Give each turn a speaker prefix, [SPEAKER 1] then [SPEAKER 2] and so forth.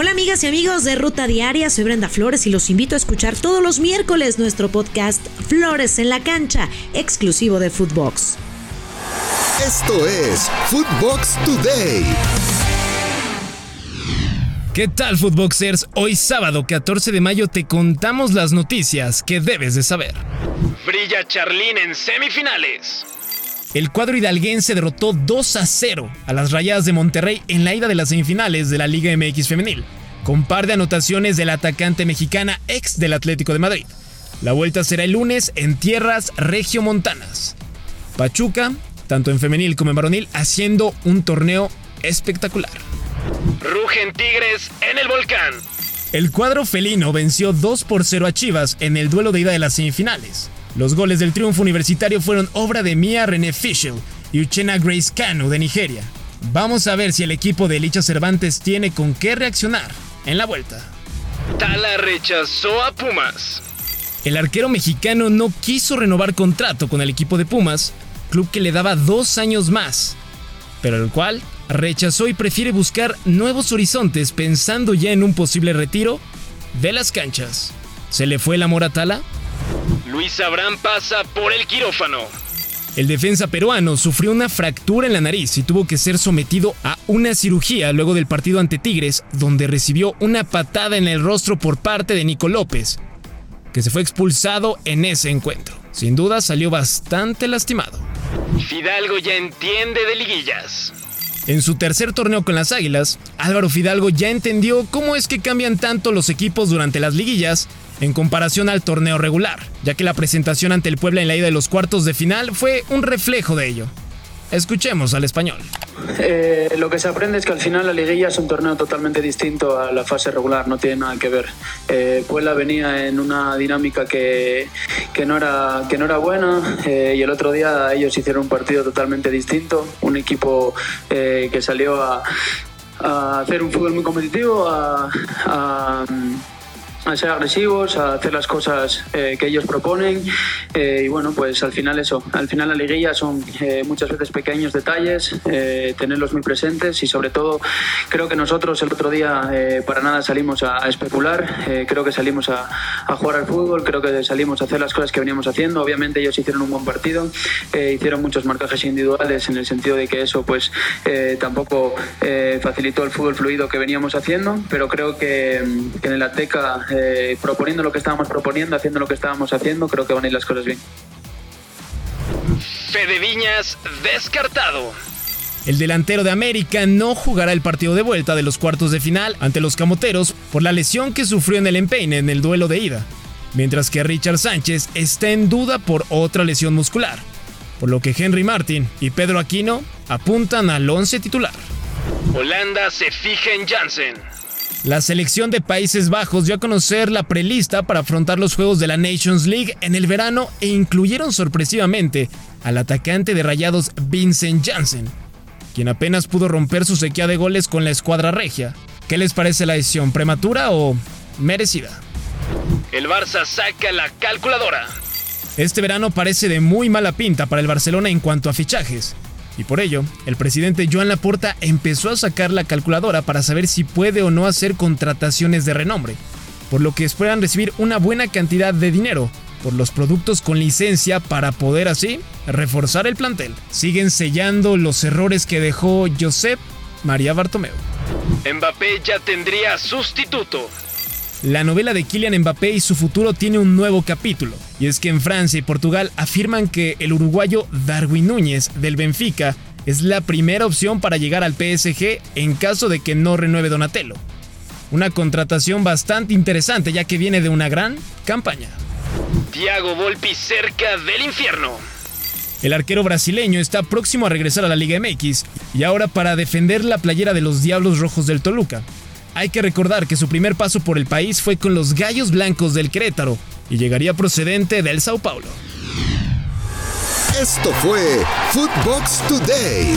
[SPEAKER 1] Hola amigas y amigos de Ruta Diaria, soy Brenda Flores y los invito a escuchar todos los miércoles nuestro podcast Flores en la cancha, exclusivo de Footbox.
[SPEAKER 2] Esto es Footbox Today.
[SPEAKER 3] ¿Qué tal Footboxers? Hoy sábado 14 de mayo te contamos las noticias que debes de saber.
[SPEAKER 4] Brilla Charlín en semifinales.
[SPEAKER 3] El cuadro hidalguense derrotó 2 a 0 a las Rayadas de Monterrey en la ida de las semifinales de la Liga MX Femenil, con par de anotaciones del atacante mexicana ex del Atlético de Madrid. La vuelta será el lunes en tierras regiomontanas. Pachuca, tanto en femenil como en varonil, haciendo un torneo espectacular.
[SPEAKER 4] Rugen Tigres en el volcán.
[SPEAKER 3] El cuadro felino venció 2 por 0 a Chivas en el duelo de ida de las semifinales. Los goles del triunfo universitario fueron obra de Mia René Fischel y Uchena Grace Kanu de Nigeria. Vamos a ver si el equipo de Licha Cervantes tiene con qué reaccionar en la vuelta.
[SPEAKER 4] Tala rechazó a Pumas.
[SPEAKER 3] El arquero mexicano no quiso renovar contrato con el equipo de Pumas, club que le daba dos años más, pero el cual rechazó y prefiere buscar nuevos horizontes pensando ya en un posible retiro de las canchas. ¿Se le fue el amor a Tala?
[SPEAKER 4] Luis Abraham pasa por el quirófano.
[SPEAKER 3] El defensa peruano sufrió una fractura en la nariz y tuvo que ser sometido a una cirugía luego del partido ante Tigres, donde recibió una patada en el rostro por parte de Nico López, que se fue expulsado en ese encuentro. Sin duda salió bastante lastimado.
[SPEAKER 4] Fidalgo ya entiende de liguillas.
[SPEAKER 3] En su tercer torneo con las Águilas, Álvaro Fidalgo ya entendió cómo es que cambian tanto los equipos durante las liguillas en comparación al torneo regular, ya que la presentación ante el Puebla en la ida de los cuartos de final fue un reflejo de ello. Escuchemos al español.
[SPEAKER 5] Eh, lo que se aprende es que al final la liguilla es un torneo totalmente distinto a la fase regular, no tiene nada que ver. Eh, Puebla venía en una dinámica que, que, no, era, que no era buena eh, y el otro día ellos hicieron un partido totalmente distinto, un equipo eh, que salió a, hacer un fútbol muy competitivo, a a ser agresivos, a hacer las cosas eh, que ellos proponen. Eh, y bueno, pues al final eso, al final la liguilla son eh, muchas veces pequeños detalles, eh, tenerlos muy presentes y sobre todo creo que nosotros el otro día eh, para nada salimos a, a especular, eh, creo que salimos a, a, jugar al fútbol, creo que salimos a hacer las cosas que veníamos haciendo, obviamente ellos hicieron un buen partido, hicieron muchos marcajes individuales en el sentido de que eso pues tampoco facilitó el fútbol fluido que veníamos haciendo, pero creo que, que en el Ateca eh, proponiendo lo que estábamos proponiendo, haciendo lo que estábamos haciendo, creo que van a ir las cosas bien.
[SPEAKER 4] Fede Viñas descartado.
[SPEAKER 3] El delantero de América no jugará el partido de vuelta de los cuartos de final ante los Camoteros por la lesión que sufrió en el empeine en el duelo de ida, mientras que Richard Sánchez está en duda por otra lesión muscular, por lo que Henry Martin y Pedro Aquino apuntan al once titular.
[SPEAKER 4] Holanda se fija en Jansen.
[SPEAKER 3] La selección de Países Bajos dio a conocer la prelista para afrontar los juegos de la Nations League en el verano e incluyeron sorpresivamente al atacante de rayados Vincent Janssen, quien apenas pudo romper su sequía de goles con la escuadra regia. ¿Qué les parece la decisión? ¿Prematura o merecida?
[SPEAKER 4] El Barça saca la calculadora.
[SPEAKER 3] Este verano parece de muy mala pinta para el Barcelona en cuanto a fichajes. Y por ello, el presidente Joan Laporta empezó a sacar la calculadora para saber si puede o no hacer contrataciones de renombre, por lo que esperan recibir una buena cantidad de dinero por los productos con licencia para poder así reforzar el plantel. Siguen sellando los errores que dejó Josep María Bartomeu.
[SPEAKER 4] Mbappé ya tendría sustituto.
[SPEAKER 3] La novela de Kylian Mbappé y su futuro tiene un nuevo capítulo, y es que en Francia y Portugal afirman que el uruguayo Darwin Núñez del Benfica es la primera opción para llegar al PSG en caso de que no renueve Donatello. Una contratación bastante interesante ya que viene de una gran campaña.
[SPEAKER 4] Thiago Volpi cerca del infierno.
[SPEAKER 3] El arquero brasileño está próximo a regresar a la Liga MX y ahora para defender la playera de los Diablos Rojos del Toluca. Hay que recordar que su primer paso por el país fue con los Gallos Blancos del Querétaro y llegaría procedente del Sao Paulo.
[SPEAKER 2] Esto fue Footbox Today.